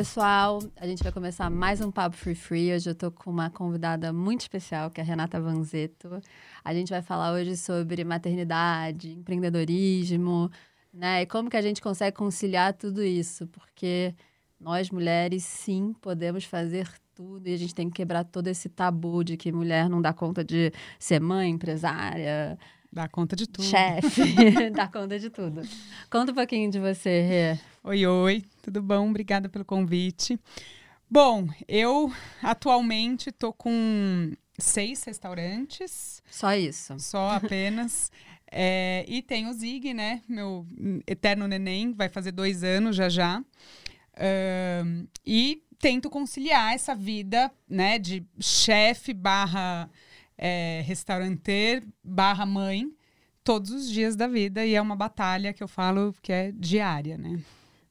Pessoal. A gente vai começar mais um Papo Free Free. Hoje eu tô com uma convidada muito especial, que é a Renata Vanzetto. A gente vai falar hoje sobre maternidade, empreendedorismo, né? E como que a gente consegue conciliar tudo isso? Porque nós mulheres, sim, podemos fazer tudo e a gente tem que quebrar todo esse tabu de que mulher não dá conta de ser mãe, empresária, Dá conta de tudo. chefe, dá conta de tudo. Conta um pouquinho de você, Rê. Oi, oi, tudo bom? Obrigada pelo convite. Bom, eu atualmente tô com seis restaurantes, Só isso. só apenas. É, e tem o Zig, né? Meu eterno neném, vai fazer dois anos já já. E tento conciliar essa vida, né, de chefe barra é, restauranter barra mãe todos os dias da vida. E é uma batalha que eu falo que é diária, né?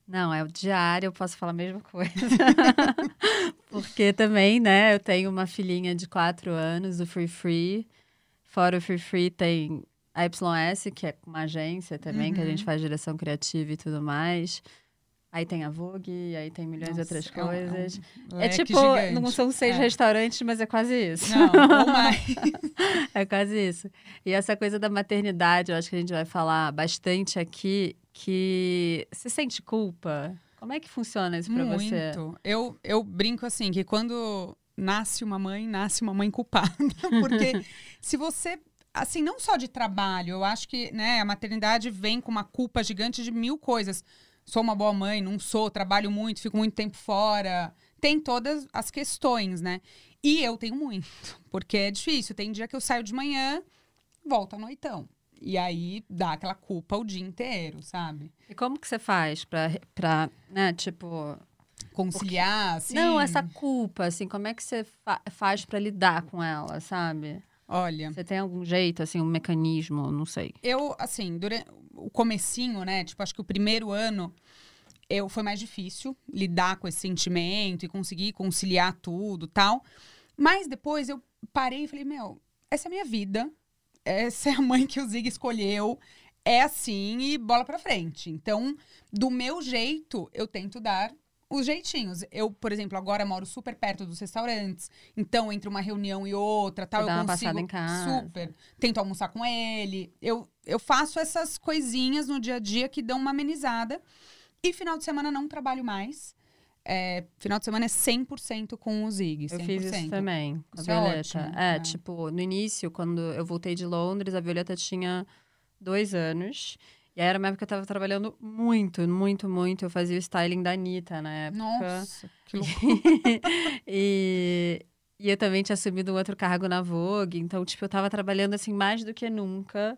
Não, é o diário, eu posso falar a mesma coisa. Porque também, né, eu tenho uma filhinha de quatro anos, o Free Free. Fora o Free Free tem a YS, que é uma agência também, que a gente faz direção criativa e tudo mais. Aí tem a Vogue, aí tem milhões de Nossa, outras é um- é um coisas. É, leque tipo, gigante. não são seis É. restaurantes, mas é quase isso. Não, ou mais. É quase isso. E essa coisa da maternidade, eu acho que a gente vai falar bastante aqui, que você sente culpa? Como é que funciona isso pra você? Muito. Eu, eu brinco assim, que quando nasce uma mãe, nasce uma mãe culpada. Porque se você, assim, não só de trabalho, eu acho que né, a maternidade vem com uma culpa gigante de mil coisas. Sou uma boa mãe, não sou, trabalho muito, fico muito tempo fora. Tem todas as questões, né? E eu tenho muito, porque é difícil. Tem dia que eu saio de manhã, volto à noitão. E aí dá aquela culpa o dia inteiro, sabe? E como que você faz pra, pra né, tipo... Conciliar, assim. Não, essa culpa, assim, como é que você fa- faz pra lidar com ela, sabe? Olha. Você tem algum jeito, assim, um mecanismo, não sei. Eu, assim, durante o comecinho, né? Tipo, acho que o primeiro ano eu foi mais difícil lidar com esse sentimento e conseguir conciliar tudo tal. Mas depois eu parei e falei, meu, essa é a minha vida. Essa é a mãe que o Zig escolheu. É assim e bola pra frente. Então, do meu jeito, eu tento dar os jeitinhos. Eu, por exemplo, agora moro super perto dos restaurantes. Então, entre uma reunião e outra, tal, eu dá uma consigo em casa. super. Tento almoçar com ele. Eu, eu faço essas coisinhas no dia a dia que dão uma amenizada. E final de semana não trabalho mais. É, final de semana é 100% com o Zig. 100%. Eu fiz isso também, com a Isso é Violeta. ótimo, É, é. tipo, no início, quando eu voltei de Londres, a Violeta tinha dois anos. E aí era uma época que eu tava trabalhando muito, muito, muito. Eu fazia o styling da Anitta na época. Nossa, que loucura. e, e eu também tinha assumido um outro cargo na Vogue. Então, tipo, eu tava trabalhando, assim, mais do que nunca.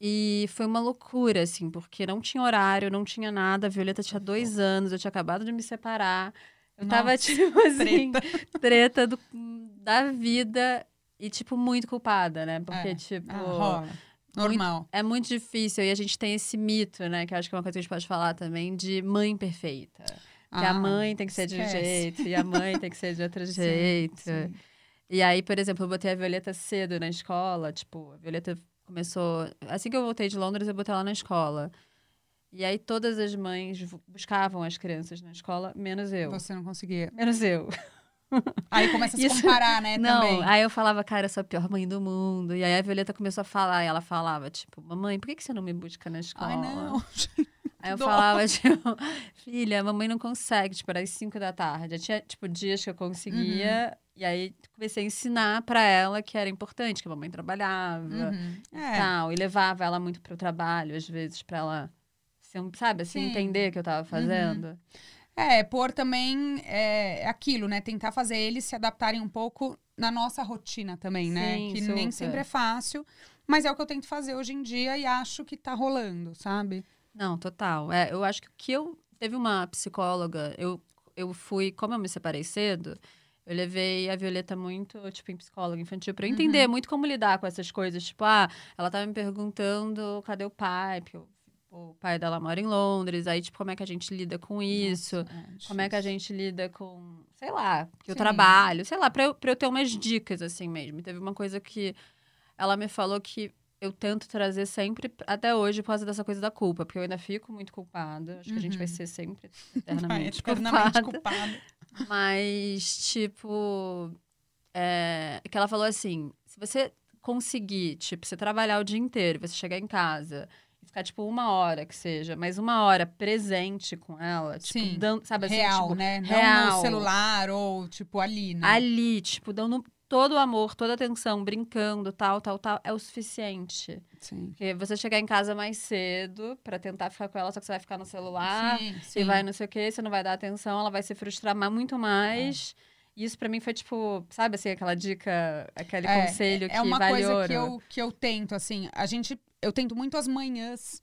E foi uma loucura, assim, porque não tinha horário, não tinha nada. A Violeta tinha dois anos, eu tinha acabado de me separar. Eu tava, Nossa, tipo assim, treta, do- da vida e, tipo, muito culpada, né? Porque, É. tipo. Ah, Normal. É muito difícil. E a gente tem esse mito, né? Que eu acho que é uma coisa que a gente pode falar também, de mãe perfeita. Que a Ah, mãe tem que ser de um esquece. jeito e a mãe tem que ser de outro Sim, jeito. sim. E aí, por exemplo, eu botei a Violeta cedo na escola. Tipo, a Violeta começou. Assim que eu voltei de Londres, eu botei ela na escola. E aí todas as mães buscavam as crianças na escola, menos eu. Você não conseguia. Menos eu. Aí começa a se Isso- comparar, né, Não, também. aí eu falava, cara, eu sou a pior mãe do mundo. E aí a Violeta começou a falar, e ela falava, tipo, mamãe, por que, que você não me busca na escola? Ai, não. Aí eu dó. falava, tipo, filha, mamãe não consegue, tipo, era às 5 da tarde. Eu tinha, tipo, dias que eu conseguia. Uhum. E aí comecei a ensinar pra ela que era importante, que a mamãe trabalhava Uhum. e É. tal. E levava ela muito pro trabalho, às vezes, pra ela, um- sabe, assim, Sim. Uhum. entender o que eu tava fazendo. É, pôr também é, aquilo, né? Tentar fazer eles se adaptarem um pouco na nossa rotina também, né? Sim, Que nem super. sempre é fácil, mas é o que eu tento fazer hoje em dia e acho que tá rolando, sabe? Não, total. É, eu acho que o que eu. Teve uma psicóloga, eu, eu fui, como eu me separei cedo, eu levei a Violeta muito, tipo, em psicóloga infantil, pra eu entender muito como lidar com essas coisas. Tipo, ah, ela tava me perguntando cadê o pai, porque o, o pai dela mora em Londres, aí, tipo, como é que a gente lida com isso? Nossa, é Como é que a gente lida com, sei lá, que eu Sim. trabalho, sei lá, pra eu, pra eu ter umas dicas assim mesmo. E Teve uma coisa que ela me falou que eu tento trazer sempre, até hoje, por causa dessa coisa da culpa, porque eu ainda fico muito culpada. Acho que a gente vai Uhum. ser sempre Vai, eternamente, eternamente culpada. culpada. Mas, tipo, é, que ela falou assim: se você conseguir, tipo, você trabalhar o dia inteiro, você chegar em casa e ficar, tipo, uma hora que seja, mas uma hora presente com ela, tipo, Sim. dando, sabe assim, real, tipo, né? Não real. no celular ou, tipo, ali, né? ali, tipo, dando todo o amor, toda a atenção, brincando, tal, tal, tal, é o suficiente. Sim. Porque você chegar em casa mais cedo pra tentar ficar com ela, só que você vai ficar no celular, sim, e sim. vai não sei o quê, você não vai dar atenção, ela vai se frustrar muito mais. E Isso pra mim foi tipo, sabe assim, aquela dica, aquele É, conselho que é uma vale coisa ouro. que eu, que eu tento, assim. A gente. Eu tento muito as manhãs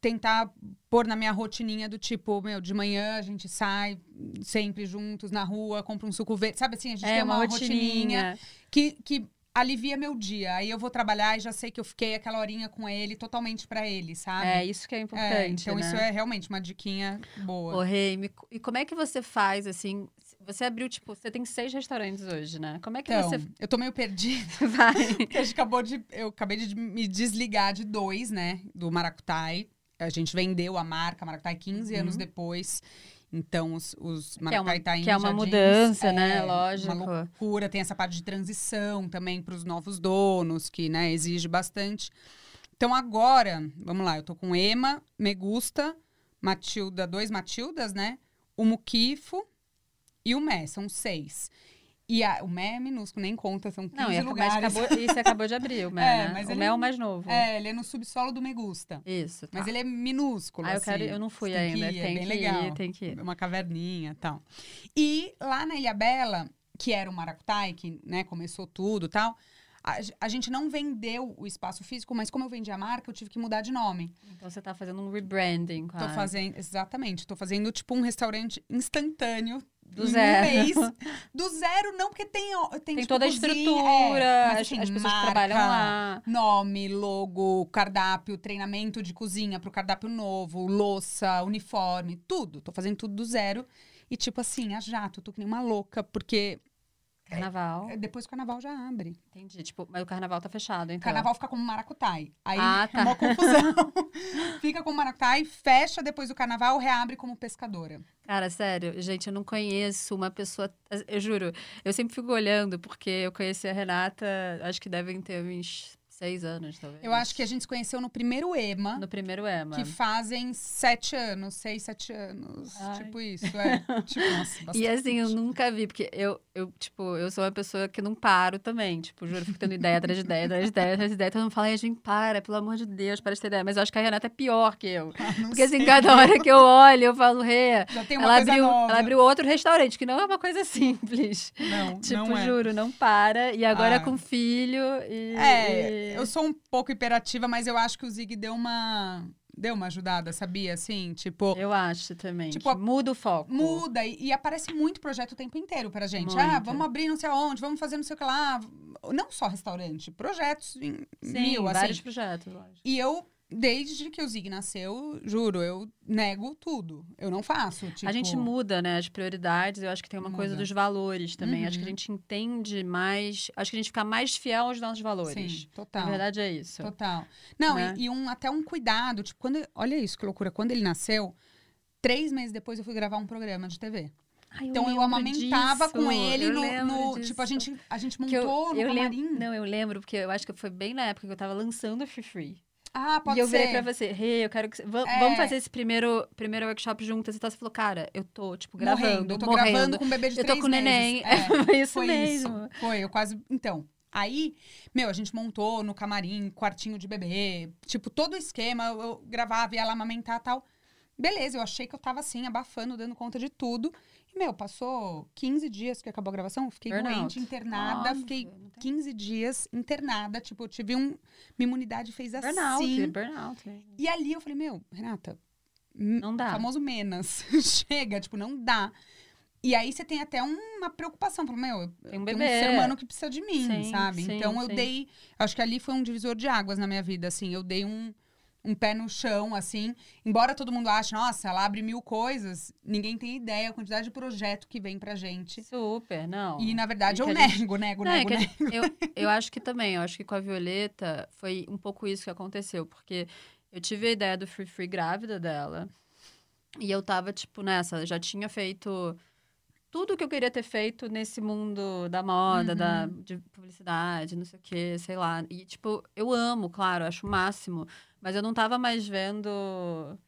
tentar pôr na minha rotininha do tipo, meu, de manhã a gente sai sempre juntos na rua, compra um suco verde. Sabe assim, a gente é tem uma, uma, rotininha. rotininha que, que alivia meu dia. Aí eu vou trabalhar e já sei que eu fiquei aquela horinha com ele totalmente pra ele, sabe? É, isso que é É, importante, então né? isso é realmente uma diquinha boa. Ô, Rei, e como é que você faz, assim, você abriu, tipo, você tem seis restaurantes hoje, né? Como é que Então, você eu tô meio perdida. vai? Porque a gente acabou de. Eu acabei de me desligar de dois, né? Do Maracutai. A gente vendeu a marca Maracutai 15 Uhum. anos depois. Então, os, os Que é uma, Maracutai tá em que é uma Jardins. mudança, É, né? Lógico. Uma loucura. Tem essa parte de transição também para os novos donos, que né, exige bastante. Então, agora, vamos lá, eu tô com Ema, Megusta, Matilda, dois Matildas, né? O Muquifo e o Mé, são seis. E a- o Mé é minúsculo, nem conta, são 15 Não, e, lugares. acabou, e você acabou de abrir o Mel, É, né? mas o ele- Mel é o mais novo. É, ele é no subsolo do Megusta. Isso, tá. Mas ele é minúsculo, Ah, eu assim. quero, eu não fui Você tem ainda, que ir, é tem bem que legal. ir, tem que ir. Uma caverninha e tal. E lá na Ilha Bela, que era o Maracutai, que né, começou tudo e tal, a, a gente não vendeu o espaço físico, mas como eu vendi a marca, eu tive que mudar de nome. Então você tá fazendo um rebranding, Tô quase. fazendo, exatamente, tô fazendo tipo um restaurante instantâneo. Do zero. Um mês. Do zero, não, porque tem, tem, Tem tipo, toda a cozinha, estrutura, é, mas, as, assim, as pessoas marca, que trabalham lá. Nome, logo, cardápio, treinamento de cozinha pro cardápio novo, louça, uniforme, tudo. Tô fazendo tudo do zero. E tipo assim, a jato, tô que nem uma louca, porque Carnaval. é, depois o carnaval já abre. Entendi. Tipo, mas o carnaval tá fechado, O então. carnaval fica como maracutai. Aí Ah, tá. é uma confusão. fica como maracutai, fecha depois do carnaval, reabre como pescadora. Cara, sério, gente, eu não conheço uma pessoa. Eu juro, eu sempre fico olhando, porque eu conheci a Renata, acho que devem ter uns seis anos, talvez. Eu acho que a gente se conheceu no primeiro EMA. No primeiro EMA. Que fazem sete anos, seis, sete anos. Ai. Tipo isso. É, tipo, nossa, E assim, eu nunca vi, porque eu, eu, tipo, eu sou uma pessoa que não paro também. Tipo, juro, fico tendo ideia atrás de ideia, atrás de ideia, atrás de ideia. Todo mundo fala, ai, gente, para, pelo amor de Deus, para de ter ideia. Mas eu acho que a Renata é pior que eu. Ah, Porque assim, sei. cada hora que eu olho, eu falo, Rê, ela abriu, nova. ela abriu outro restaurante, que não é uma coisa simples. Não, Tipo, não é. juro, não para. E agora Ah. com filho e. É, e- eu sou um pouco hiperativa, mas eu acho que o Zig deu uma deu uma ajudada, sabia? Assim, tipo, Eu acho também. Tipo, a- muda o foco. muda e, e aparece muito projeto o tempo inteiro pra gente. Muito. Ah, vamos abrir não sei aonde, vamos fazer não sei o que lá. Não só restaurante, projetos em Sim, mil, vários assim. projetos, lógico. E eu, desde que o Zig nasceu, juro, eu nego tudo. Eu não faço. Tipo, A gente muda, né, as prioridades. Eu acho que tem uma coisa Muda. dos valores também. Acho que a Uhum. gente entende mais. Acho que a gente fica mais fiel aos nossos valores. Sim, Na total. verdade é isso. Total. Não, Né? e, e um, até um cuidado. Tipo, quando. Olha isso, que loucura. Quando ele nasceu, três meses depois eu fui gravar um programa de TV. Ai, Então eu amamentava disso, com ele eu no. no- tipo, a gente, a gente Que eu, montou no eu camarim. lembro, não, eu lembro, porque eu acho que foi bem na época que eu tava lançando o Free Free. Ah, pode e eu ser. virei pra você, Rê, eu quero que você. É. Vamos fazer esse primeiro, primeiro workshop juntas. E tal. Você falou, cara, eu tô, tipo, gravando. morrendo. Eu tô morrendo. gravando com um bebê de Eu tô três com o neném. meses. É. Foi isso Foi mesmo. isso. Foi, eu quase. Então. Aí, meu, a gente montou no camarim, quartinho de bebê, tipo, todo o esquema, eu, eu gravava, ia lá amamentar e tal. Beleza, eu achei que eu tava assim, abafando, dando conta de tudo. E, meu, passou 15 dias que acabou a gravação, fiquei Burnout. doente, internada, Óbvio, fiquei não tem- 15 dias internada, tipo, eu tive um. Minha imunidade fez assim. Burnout, burnout. mesmo. E ali eu falei, meu, Renata, m- Não dá. famoso menos. Chega, tipo, não dá. E aí você tem até uma preocupação. Fala, meu, eu Tem um bebê. um ser humano que precisa de mim, Sim, sabe? sim, então eu sim. dei. Acho que ali foi um divisor de águas na minha vida, assim. Eu dei um, um pé no chão, assim. Embora todo mundo ache, nossa, ela abre mil coisas, ninguém tem ideia a quantidade de projeto que vem pra gente. Super, não. E, na verdade, eu gente- nego, nego, Não, é nego, a nego. gente- eu, eu acho que também, eu acho que com a Violeta foi um pouco isso que aconteceu, porque eu tive a ideia do Free Free grávida dela, e eu tava, tipo, nessa, já tinha feito tudo que eu queria ter feito nesse mundo da moda, Uhum. da, de publicidade, não sei o quê, sei lá. E, tipo, eu amo, claro, acho o máximo, mas eu não tava mais vendo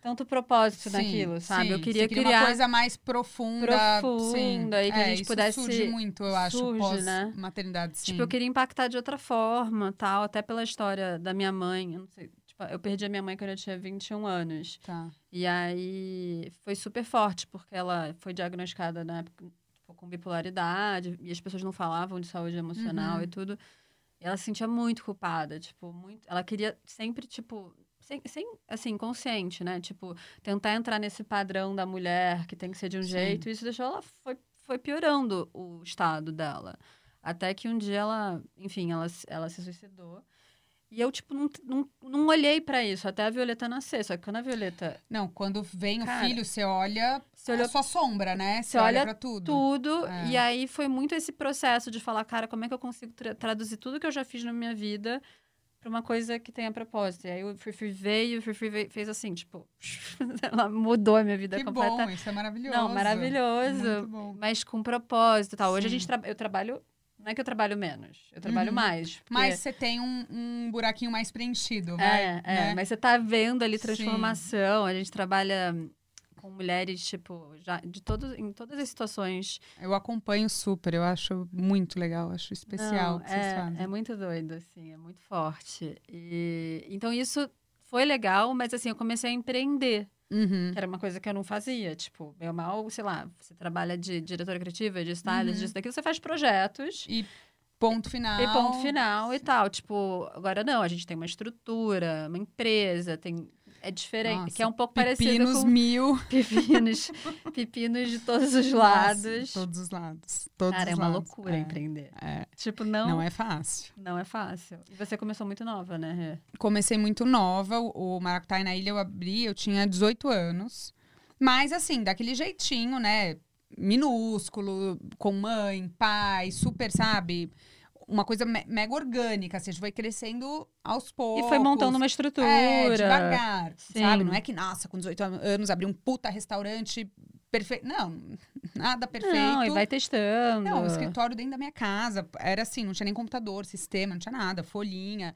tanto propósito naquilo, sabe? eu sim. queria Você queria criar uma coisa mais profunda. sim. Profunda, e que a É, gente isso pudesse- surge muito, eu acho, surge, pós né? maternidade, sim. Tipo, eu queria impactar de outra forma, tal, até pela história da minha mãe. Eu não sei, tipo, eu perdi a minha mãe quando eu tinha 21 anos. Tá. E aí foi super forte, porque ela foi diagnosticada na época tipo, com bipolaridade, e as pessoas não falavam de saúde emocional Uhum. e tudo. Ela se sentia muito culpada, tipo, muito. Ela queria sempre, tipo. Sem, sem, assim, consciente, né? Tipo, tentar entrar nesse padrão da mulher que tem que ser de um Sim. jeito. Isso deixou ela... Foi, foi piorando o estado dela. Até que um dia ela... Enfim, ela, ela se suicidou. E eu, tipo, não, não, não olhei pra isso até a Violeta nascer. Só que quando a Violeta Não, quando vem o Cara, filho, você olha você olhou a sua sombra, né? Você você olha olha pra tudo. tudo. É. E aí foi muito esse processo de falar, cara, como é que eu consigo tra- traduzir tudo que eu já fiz na minha vida pra uma coisa que tenha propósito. E aí o Free veio, o Free fez assim, tipo, ela mudou a minha vida Que completa. bom, isso é maravilhoso. Não, maravilhoso. Muito bom. Mas com propósito e tal. Hoje a Sim. gente tra- eu trabalho. Não é que eu trabalho menos, eu trabalho Uhum. mais. porque- Mas você tem um, um buraquinho mais preenchido, É, é, né? mas você tá vendo ali Sim. transformação. A gente trabalha com mulheres, tipo, já de todos, em todas as situações. Eu acompanho super, eu acho muito legal, acho especial Não, o que vocês é, fazem. é muito doido, assim, é muito forte. E, então isso foi legal, mas assim, eu comecei a empreender, Uhum. que era uma coisa que eu não fazia. Tipo, meu mal, sei lá, você trabalha de diretora criativa, de stylist, Uhum. disso, daquilo, você faz projetos. E ponto final. E ponto final e tal. Tipo, agora não, a gente tem uma estrutura, uma empresa, tem. É diferente, Nossa, que é um pouco parecido Pepinos com mil. pepinos, pepinos de todos os Nossa, lados. todos os lados. Todos Cara, é os uma lados. loucura É, empreender. é. Tipo, não, Não é fácil. não é fácil. E você começou muito nova, né, Rê? Comecei muito nova, o Maracutaí na ilha eu abri, eu tinha 18 anos. Mas assim, daquele jeitinho, né? Minúsculo, com mãe, pai, super, sabe? Uma coisa me- mega orgânica, assim, a gente foi crescendo aos poucos. E foi montando uma estrutura. É, devagar, Sim. sabe? Não é que, nossa, com 18 anos abri um puta restaurante perfeito. Não, nada perfeito. Não, e vai testando. Não, o escritório dentro da minha casa. Era assim, não tinha nem computador, sistema, não tinha nada, folhinha.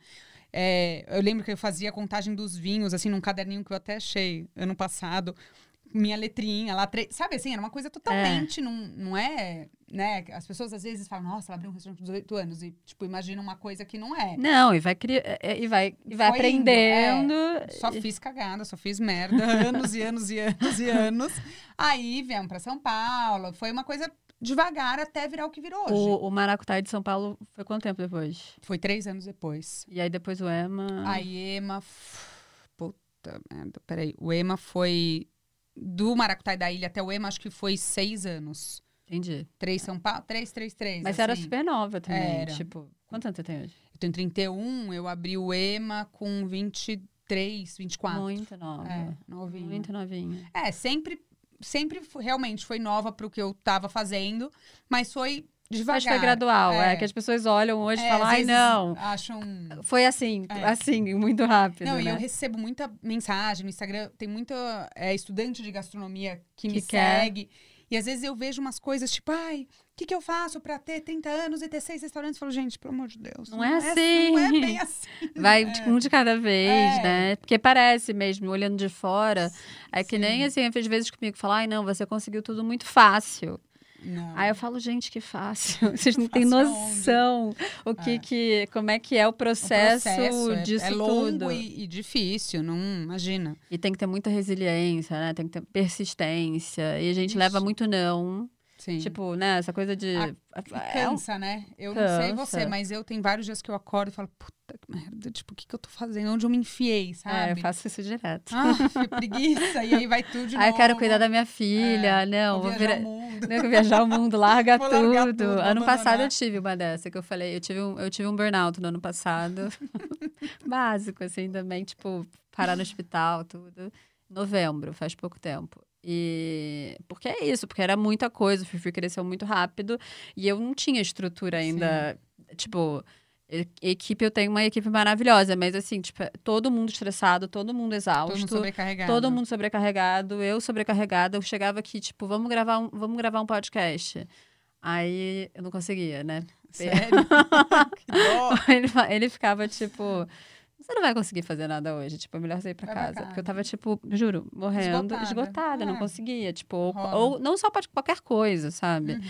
É, eu lembro que eu fazia a contagem dos vinhos, assim, num caderninho que eu até achei ano passado. Minha letrinha lá, tre- sabe assim, era uma coisa totalmente, não, não é, né? As pessoas às vezes falam, nossa, ela abriu um restaurante com 18 anos e, tipo, imagina uma coisa que não é. Não, e vai criar. E vai, e vai Foi indo, aprendendo. Só fiz cagada, só fiz merda, anos e anos e anos e anos. Aí viemos pra São Paulo, foi uma coisa devagar até virar o que virou hoje. O, o Maracutaí de São Paulo foi quanto tempo depois? Foi três anos depois. E aí depois o Ema. Aí Ema. Puta merda, peraí. O Ema foi. Do Maracutaí da Ilha até o Ema, acho que foi seis anos. Entendi. Três São Paulo, três, três, três. Mas você era assim. super nova também. Era. Tipo, quantos anos você tem hoje? Eu tenho 31, eu abri o Ema com 23, 24. Muito nova. É, novinha. Muito novinha. É, sempre, sempre realmente foi nova pro que eu tava fazendo, mas foi devagar. Mas foi gradual, é. É. que as pessoas olham hoje e É, falam, ai, não. Acham. Foi assim, É. assim, muito rápido. Não, e né? eu recebo muita mensagem no Instagram. Tem muita é, estudante de gastronomia que, me Que quer. segue. E às vezes eu vejo umas coisas tipo, ai, o que, que eu faço pra ter 30 anos e ter seis restaurantes? Eu falo, gente, pelo amor de Deus. Não é assim. Não é bem assim. Vai de um de cada vez, É. né? Porque parece mesmo, olhando de fora. É que Sim. nem assim, às vezes comigo falar, ai, não, você conseguiu tudo muito fácil. Não. Aí eu falo, gente, que fácil. Vocês não têm Fácil noção o que, É. que, como é que é o O processo, processo é- disso é, longo tudo. E, e difícil, não imagina. E tem que ter muita resiliência, né? Tem que ter persistência. E a gente Ixi. leva muito não. Sim. Tipo, né, essa coisa de. Ah, é um- Cansa, né? Eu não sei Cansa. você, mas eu tenho vários dias que eu acordo e falo, puta que merda, tipo, o que, que eu tô fazendo? Onde eu me enfiei, É, sabe? eu faço isso direto. Ah, que preguiça. E aí vai tudo de Ah, novo. eu quero cuidar da minha filha, É, não, vou viajar virar. o mundo. Não, viajar o mundo, larga tudo. tudo, ano passado eu tive uma dessa que eu falei, eu tive um, eu tive um burnout no ano passado. Básico, assim, também, tipo, parar no hospital, tudo. Novembro, faz pouco tempo. E porque é isso, porque era muita coisa, o Fifi cresceu muito rápido e eu não tinha estrutura ainda, tipo, e- equipe, eu tenho uma equipe maravilhosa, mas assim, tipo, é todo mundo estressado, todo mundo exausto. Todo mundo sobrecarregado. Todo mundo sobrecarregado, eu sobrecarregada. Eu chegava aqui, tipo, vamos gravar um, vamos gravar um podcast. Aí eu não conseguia, né? Sério? que dó. Ele, ele ficava, tipo, você não vai conseguir fazer nada hoje. Tipo, é melhor você ir pra pra casa. casa. Porque eu tava, tipo, juro, morrendo, Esgotada. esgotada, não É. conseguia. Tipo, ou, ou não só pra qualquer coisa, sabe? Uhum.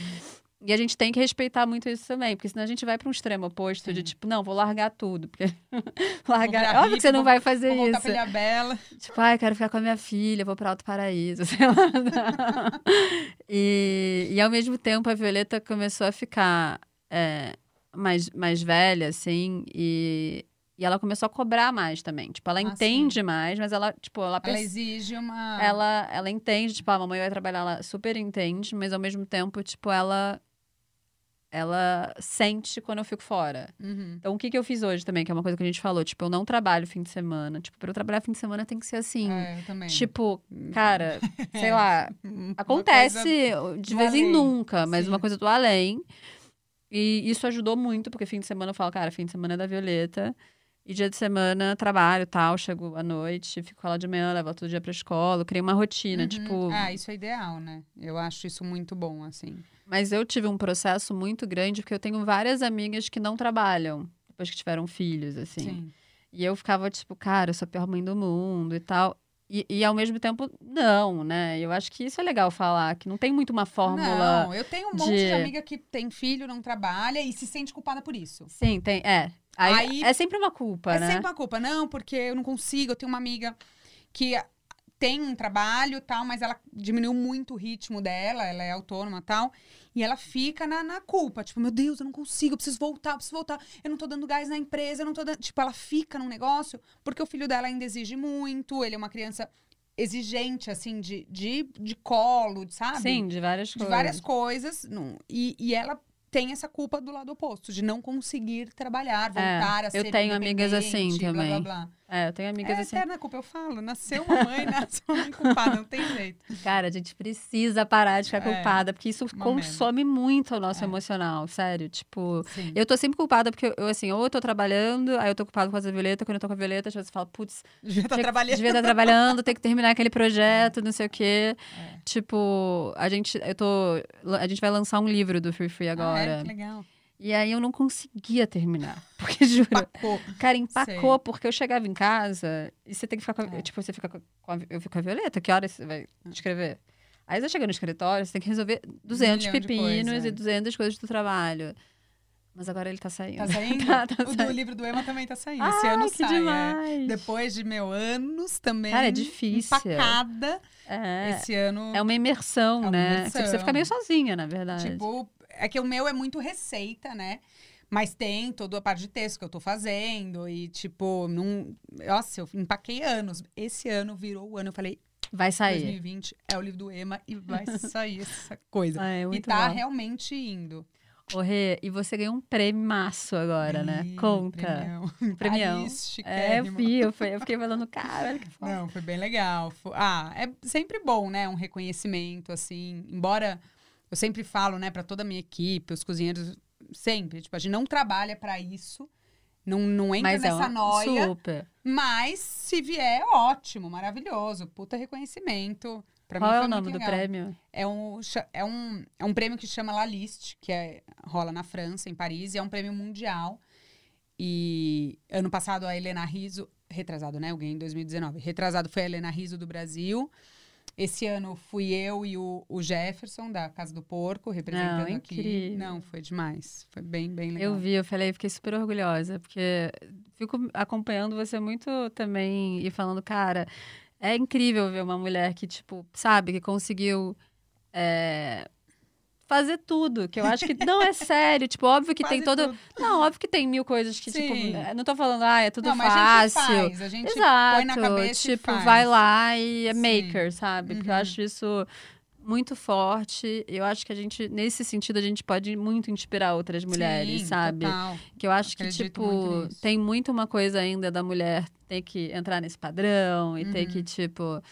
E a gente tem que respeitar muito isso também, porque senão a gente vai pra um extremo oposto de, Sim. tipo, não, vou largar tudo. Porque largar. É óbvio que você não vou- vai fazer Vou isso. pra Bela. Tipo, ai, quero ficar com a minha filha, vou pra Alto Paraíso, sei lá. e, e ao mesmo tempo a Violeta começou a ficar é, mais, mais velha, assim, e, e ela começou a cobrar mais também. Tipo, ela Ah, entende mais, mas ela, tipo, ela, Ela exige uma. ela, ela entende, tipo, a mamãe vai trabalhar, ela super entende, mas ao mesmo tempo, tipo, ela. Ela sente quando eu fico fora. Uhum. Então, o que, que eu fiz hoje também, que é uma coisa que a gente falou, tipo, eu não trabalho fim de semana. Tipo, pra eu trabalhar fim de semana tem que ser assim. É, eu também. Tipo, cara, sei lá, acontece de vez em além. nunca, mas Sim. uma coisa do além. E isso ajudou muito, porque fim de semana eu falo, cara, fim de semana é da Violeta. E dia de semana, trabalho tal, chego à noite, fico com ela de manhã, levo todo dia pra escola, criei uma rotina, Uhum. tipo. Ah, isso é ideal, né? Eu acho isso muito bom, assim. Mas eu tive um processo muito grande, porque eu tenho várias amigas que não trabalham depois que tiveram filhos, assim. Sim. E eu ficava tipo, cara, eu sou a pior mãe do mundo e tal. E, e ao mesmo tempo, não, né? Eu acho que isso é legal falar, que não tem muito uma fórmula. Não, eu tenho um monte de- de amiga que tem filho, não trabalha e se sente culpada por isso. Sim, tem. É. Aí, Aí- é sempre uma culpa, é né? sempre uma culpa. Não, porque eu não consigo. Eu tenho uma amiga que tem um trabalho e tal, mas ela diminuiu muito o ritmo dela, ela é autônoma e tal. E ela fica na, na culpa. Tipo, meu Deus, eu não consigo, eu preciso voltar, eu preciso voltar. Eu não tô dando gás na empresa, eu não tô dando. Tipo, ela fica num negócio porque o filho dela ainda exige muito, ele é uma criança exigente, assim, de, de, de colo, sabe? Sim, de várias de coisas. várias coisas. não- e, e ela tem essa culpa do lado oposto, de não conseguir trabalhar, voltar a ser eu tenho amigas assim blá, também. Blá, blá. É, eu tenho amigas É assim. eterna culpa, eu falo. Nasceu uma mãe, nasceu uma mãe culpada, não tem jeito. Cara, a gente precisa parar de ficar É, culpada, porque isso consome muito o nosso É. emocional, sério. Tipo, Sim. eu tô sempre culpada, porque eu, assim, ou eu tô trabalhando, aí eu tô culpada causa da Violeta, quando eu tô com a Violeta, às vezes eu falo, putz, Devia estar que- trabalhando. Devia estar trabalhando, tem que terminar aquele projeto, não sei o quê. É. Tipo, a gente, eu tô, a gente vai lançar um livro do Free Free Ah, agora. é, que legal. E aí eu não conseguia terminar. Porque, juro, Pacou. cara, empacou, Sei. porque eu chegava em casa e você tem que ficar com a, É. tipo, você fica com a, eu fico com a Violeta, que horas você vai escrever? Aí você chega no escritório, você tem que resolver 200 milhão de pepinos e 200 coisas do trabalho. Mas agora ele tá saindo. Tá saindo? Tá, tá o do saindo. livro do Emma também tá saindo. Esse Ah, ano que sai. é. demais. Depois de meu anos também. Cara, é difícil. Empacada. É, Esse ano. é uma imersão, É uma né? imersão. Você fica meio sozinha, na verdade. Tipo, é que o meu é muito receita, né? Mas tem toda a parte de texto que eu tô fazendo. E, tipo, não. Nossa, eu empaquei anos. Esse ano virou o ano. Eu falei, Vai sair. 2020 é o livro do Ema e vai sair essa coisa. Ah, é e tá bom. realmente indo. Ô, Rê, e você ganhou um prêmio maço agora, né? Conta. Premião. Premião. Paris, É, eu vi, eu, fui- eu fiquei falando, cara, olha que foda. Não, foi bem legal. Ah, é sempre bom, né? Um reconhecimento, assim. Embora eu sempre falo, né, pra toda a minha equipe, os cozinheiros, sempre. Tipo, a gente não trabalha pra isso. Não, não entra Mas é nessa uma noia. super. Mas se vier, ótimo, maravilhoso. Puta reconhecimento. Pra Qual mim é o nome do prêmio? É um, é, um, é um prêmio que chama La Liste, que é, rola na França, em Paris, e é um prêmio mundial. E ano passado a Helena Riso, retrasado, né? Ganhei em 2019. Retrasado foi a Helena Riso do Brasil. Esse ano fui eu e o, o Jefferson, da Casa do Porco, representando Não, aqui. Não, foi demais. Foi bem, bem legal. Eu vi, eu falei, fiquei super orgulhosa, porque fico acompanhando você muito também e falando, cara, é incrível ver uma mulher que, tipo, sabe, que conseguiu é, fazer tudo, que eu acho que não é sério. Tipo, óbvio que tem todo. tudo. Não, óbvio que tem mil coisas que, Sim. tipo, não tô falando, ah, é tudo Não, mas a gente fácil. faz, a gente Exato. põe na cabeça tipo, vai lá e é Sim. maker, sabe? Porque eu Uhum. acho isso muito forte. Eu acho que a gente, nesse sentido, a gente pode muito inspirar outras mulheres, Sim, sabe? total. Que eu acho que, Acredito tipo, muito tem muito uma coisa ainda da mulher ter que entrar nesse padrão e ter Uhum. que, tipo.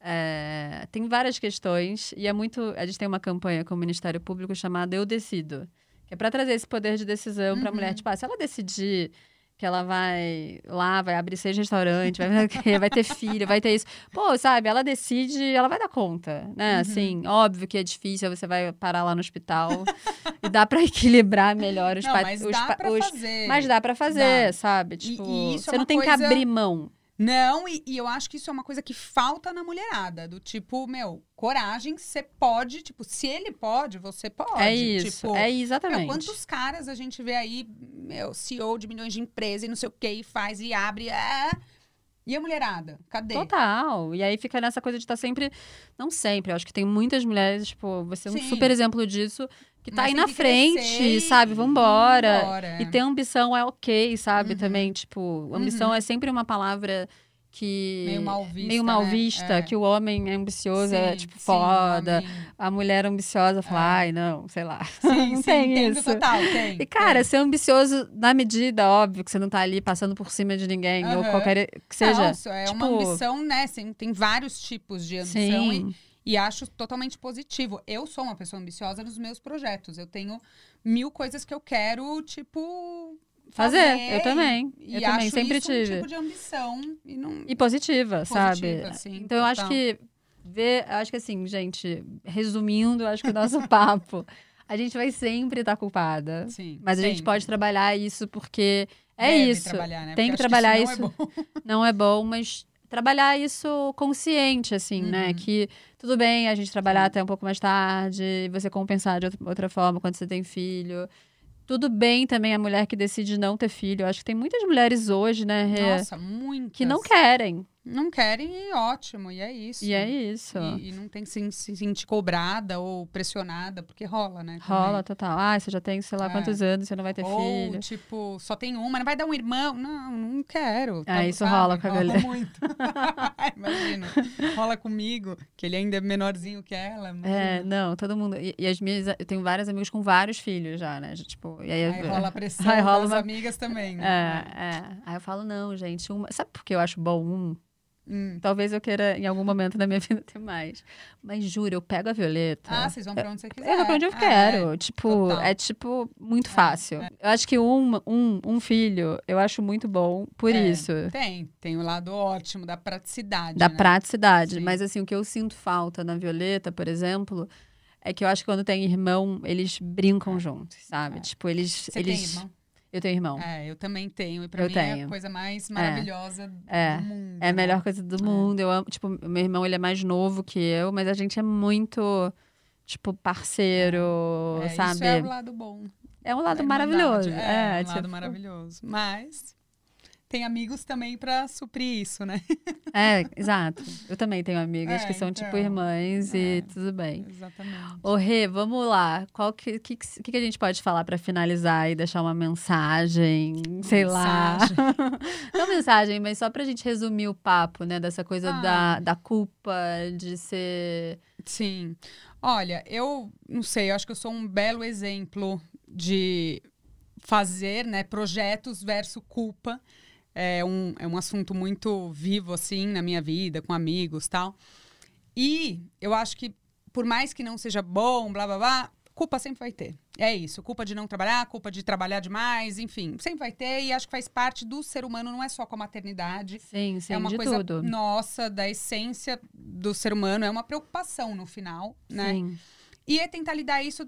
É, Tem várias questões, e é muito. A gente tem uma campanha com o Ministério Público chamada Eu Decido, que é para trazer esse poder de decisão para a Uhum. mulher. Tipo, ah, se ela decidir que ela vai lá, vai abrir seis restaurantes, vai, vai ter filho, vai ter isso. Pô, sabe, ela decide, ela vai dar conta, né? Uhum. Assim, óbvio que é difícil, você vai parar lá no hospital e dá para equilibrar melhor os Não, mas os dá fazer. mas dá pra fazer, Dá. sabe? Tipo, e isso é você não uma tem que coisa- abrir mão. Não, e, e eu acho que isso é uma coisa que falta na mulherada. Do tipo, meu, coragem, você pode. Tipo, se ele pode, você pode. é isso, Tipo, é meu, exatamente. quantos caras a gente vê aí, meu, CEO de milhões de empresas e não sei o que, e faz e abre. É... E a mulherada? Cadê? Total. E aí fica nessa coisa de estar sempre. Não sempre, eu acho que tem muitas mulheres, tipo, você é um Sim. super exemplo disso, que tá Mas aí na frente, crescer sabe? Vambora. Vambora, E ter ambição é ok, sabe? Uhum. Também, tipo, ambição Uhum. é sempre uma palavra que. Meio mal vista, Meio mal né? vista, É. que o homem é ambicioso, é Sim, tipo sim, foda. A mulher ambiciosa fala, É. ai, não, sei lá. Sim, não sim, tem entendo isso. total, tem. E, cara, ser ambicioso na medida, óbvio, que você não tá ali passando por cima de ninguém, ou qualquer que seja. Não, é uma tipo, ambição, né? Sim, tem vários tipos de ambição e, Sim. e acho totalmente positivo. Eu sou uma pessoa ambiciosa nos meus projetos. Eu tenho mil coisas que eu quero, tipo. Fazer, eu e- também. E Eu também, sempre isso tive. um tipo de ambição. E não. E positiva, sabe? Positiva, sim, então eu acho total. que ver, eu acho que assim, gente, resumindo, eu acho que o nosso papo, a gente vai sempre estar culpada. Sim. Mas a gente sempre. pode trabalhar isso porque é Deve isso. né? Tem Porque que trabalhar isso. isso. Não é bom. Não é bom, mas trabalhar isso consciente, assim, né? Uhum. Que tudo bem a gente trabalhar até um pouco mais tarde, você compensar de outra- outra forma quando você tem filho. Tudo bem também a mulher que decide não ter filho. Eu acho que tem muitas mulheres hoje, né, Rê, Nossa, muitas. que não querem. Não querem e ótimo. E é isso. E é isso. E, e não tem que se, se sentir cobrada ou pressionada, porque rola, né? também. Rola total. Ah, você já tem, sei lá, É. quantos anos, você não vai ter Ou, filho. tipo, só tem uma, não vai dar um irmão? Não, não quero. Ah, isso rola com a rola galera. muito. Imagina. Rola comigo, que ele ainda é menorzinho que ela. É, imagina. não, todo mundo. E, e as minhas. Eu tenho vários amigos com vários filhos já, né? Tipo, e aí, Aí rola a pressão Aí rola das uma- amigas também. É, né? é. Aí eu falo, não, gente, uma. Sabe por que eu acho bom um? Hum. Talvez eu queira, em algum momento da minha vida, ter mais. Mas juro, eu pego a Violeta. Ah, vocês vão pra onde você quiser. eu vou pra onde eu Ah, quero. é. tipo, total. é tipo, muito fácil. Eu acho que um, um, um filho, eu acho muito bom por É, isso. Tem, tem o lado ótimo da praticidade. Da né? praticidade. Sim. Mas assim, o que eu sinto falta na Violeta, por exemplo, é que eu acho que quando tem irmão, eles brincam juntos, sabe? É. Tipo, eles. Você eles... tem irmão? Eu tenho irmão. É, eu também tenho. E pra Eu mim é tenho. a coisa mais maravilhosa É. do mundo. É a né? melhor coisa do mundo. Eu amo, tipo, meu irmão, ele é mais novo que eu, mas a gente é muito, tipo, parceiro, É, sabe? Isso é o lado bom. É um lado maravilhoso. É, É, um lado tipo, maravilhoso. Mas tem amigos também pra suprir isso, né? É, exato. Eu também tenho amigas É, que são, então, tipo, irmãs é. e tudo bem. Exatamente. Ô, Rê, vamos lá. Qual que, que, que a gente pode falar pra finalizar e deixar uma mensagem? Sei lá. Mensagem. Não mensagem, mas só pra gente resumir o papo, né? Dessa coisa Ah. da, da culpa, de ser. Sim. Olha, eu não sei, eu acho que eu sou um belo exemplo de fazer, né, projetos versus culpa. É um, é um assunto muito vivo, assim, na minha vida, com amigos tal. E eu acho que, por mais que não seja bom, blá, blá, blá, culpa sempre vai ter. É isso, culpa de não trabalhar, culpa de trabalhar demais, enfim, sempre vai ter. E acho que faz parte do ser humano, não é só com a maternidade. Sim, sim, é uma coisa tudo. nossa, da essência do ser humano, é uma preocupação no final, né? Sim. E é tentar lidar isso,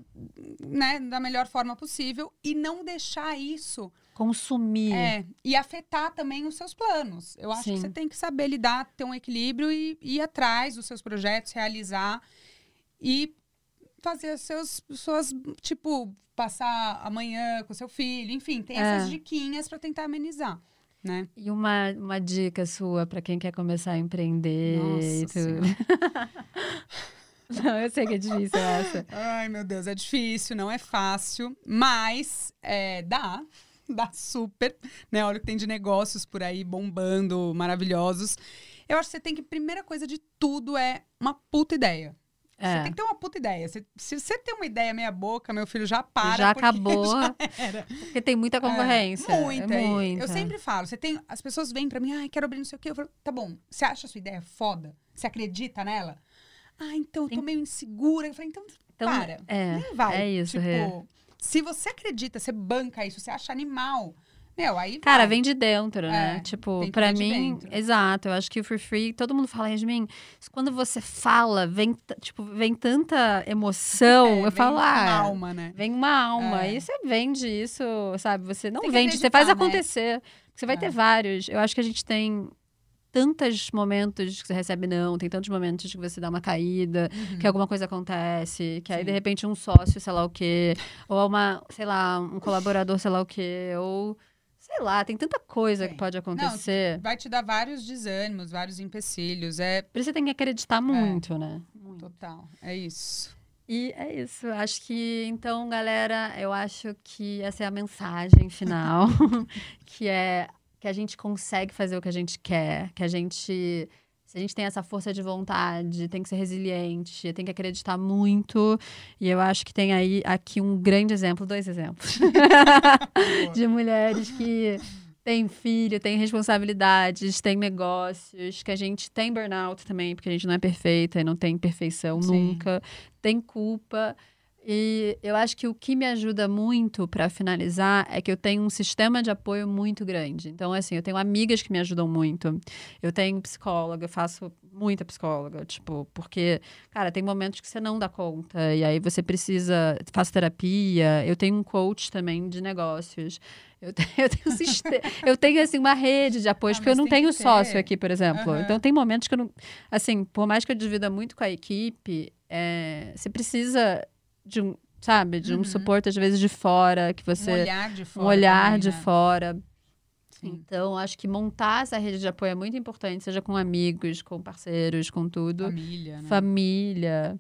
né, da melhor forma possível e não deixar isso Consumir. é, e afetar também os seus planos. Eu acho Sim. que você tem que saber lidar, ter um equilíbrio e ir atrás dos seus projetos, realizar e fazer os seus suas, tipo, passar amanhã com seu filho, enfim, tem essas É. diquinhas para tentar amenizar, né? E uma, uma dica sua pra quem quer começar a empreender e Nossa tudo. Não, eu sei que é difícil essa. Ai, meu Deus, é difícil, não é fácil, mas é, dá. Dá super, né? Olha o que tem de negócios por aí bombando, maravilhosos. Eu acho que você tem que, primeira coisa de tudo é uma puta ideia. É. Você tem que ter uma puta ideia. Você- se você tem uma ideia meia boca, meu filho, já para. Já acabou. já era. Porque tem muita concorrência. É, muita. É muita. Eu sempre falo, você tem. As pessoas vêm pra mim, ai, quero abrir não sei o quê. Eu falo, tá bom, você acha a sua ideia foda? Você acredita nela? Ah, então eu tô meio insegura. Eu falei, então, Então, para. É, Nem vai. é isso, tipo, Rê. se você acredita, você banca isso, você acha animal. Meu, aí. Cara, vai. vem de dentro, né? É, tipo, de mim, dentro. exato. Eu acho que o Free Free, todo mundo fala, Yasmin, quando você fala, vem, tipo, vem tanta emoção. É, eu vem falo, com ah, alma, né? vem uma alma. É. E você vende isso, sabe? Você não Tem vende, você faz né? acontecer. Você vai É. ter vários. Eu acho que a gente tem tantos momentos que você recebe não, tem tantos momentos que você dá uma caída, que alguma coisa acontece, que aí Uhum. Sim. de repente um sócio, sei lá o quê, ou uma, sei lá, um colaborador, sei lá o quê, ou sei lá, tem tanta coisa Tem. que pode acontecer. Vai te dar vários desânimos, vários empecilhos. É Por isso você tem que acreditar muito, né? Muito. total. É isso. E é isso. Acho que, então, galera, eu acho que essa é a mensagem final, que é que a gente consegue fazer o que a gente quer, que a gente. Se a gente tem essa força de vontade, tem que ser resiliente, tem que acreditar muito. E eu acho que tem aí aqui um grande exemplo, dois exemplos, de mulheres que têm filho, têm responsabilidades, têm negócios, que a gente tem burnout também, porque a gente não é perfeita e não tem perfeição Sim. nunca, tem culpa. E eu acho que o que me ajuda muito para finalizar é que eu tenho um sistema de apoio muito grande. Então, assim, eu tenho amigas que me ajudam muito. Eu tenho psicóloga, eu faço muita psicóloga, tipo, porque, cara, tem momentos que você não dá conta e aí você precisa, faço terapia. Eu tenho um coach também de negócios. Eu tenho, eu tenho, um siste- eu tenho assim, uma rede de apoio, Ah, porque eu não tenho sócio aqui, por exemplo. Aham. Então, tem momentos que eu não. Assim, por mais que eu divida muito com a equipe, é, você precisa de um, sabe, de um Uhum. suporte, às vezes, de fora, que você. um olhar de um fora. olhar também, de né? fora. Sim. Então, acho que montar essa rede de apoio é muito importante, seja com amigos, com parceiros, com tudo. Família, né? Família.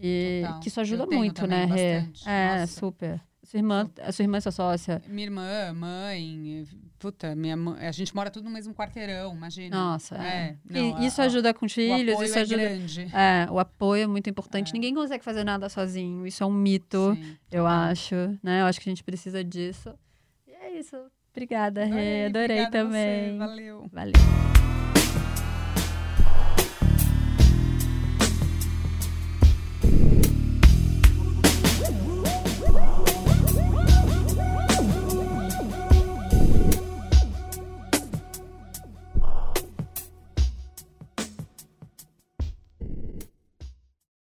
E Total. que isso ajuda muito, né, Rê? É, Nossa. super. Sua irmã, a sua irmã é sua sócia? Minha irmã, mãe, puta, minha mãe, a gente mora tudo no mesmo quarteirão, imagina. Nossa, é. É, não, a- isso ajuda com O filhos, apoio isso é ajuda. grande. É, o apoio é muito importante. É. Ninguém consegue fazer nada sozinho. Isso é um mito, Sim. eu acho, né? Eu acho que a gente precisa disso. E é isso. Obrigada, Rê. Adorei obrigada a você, também. Valeu. Valeu.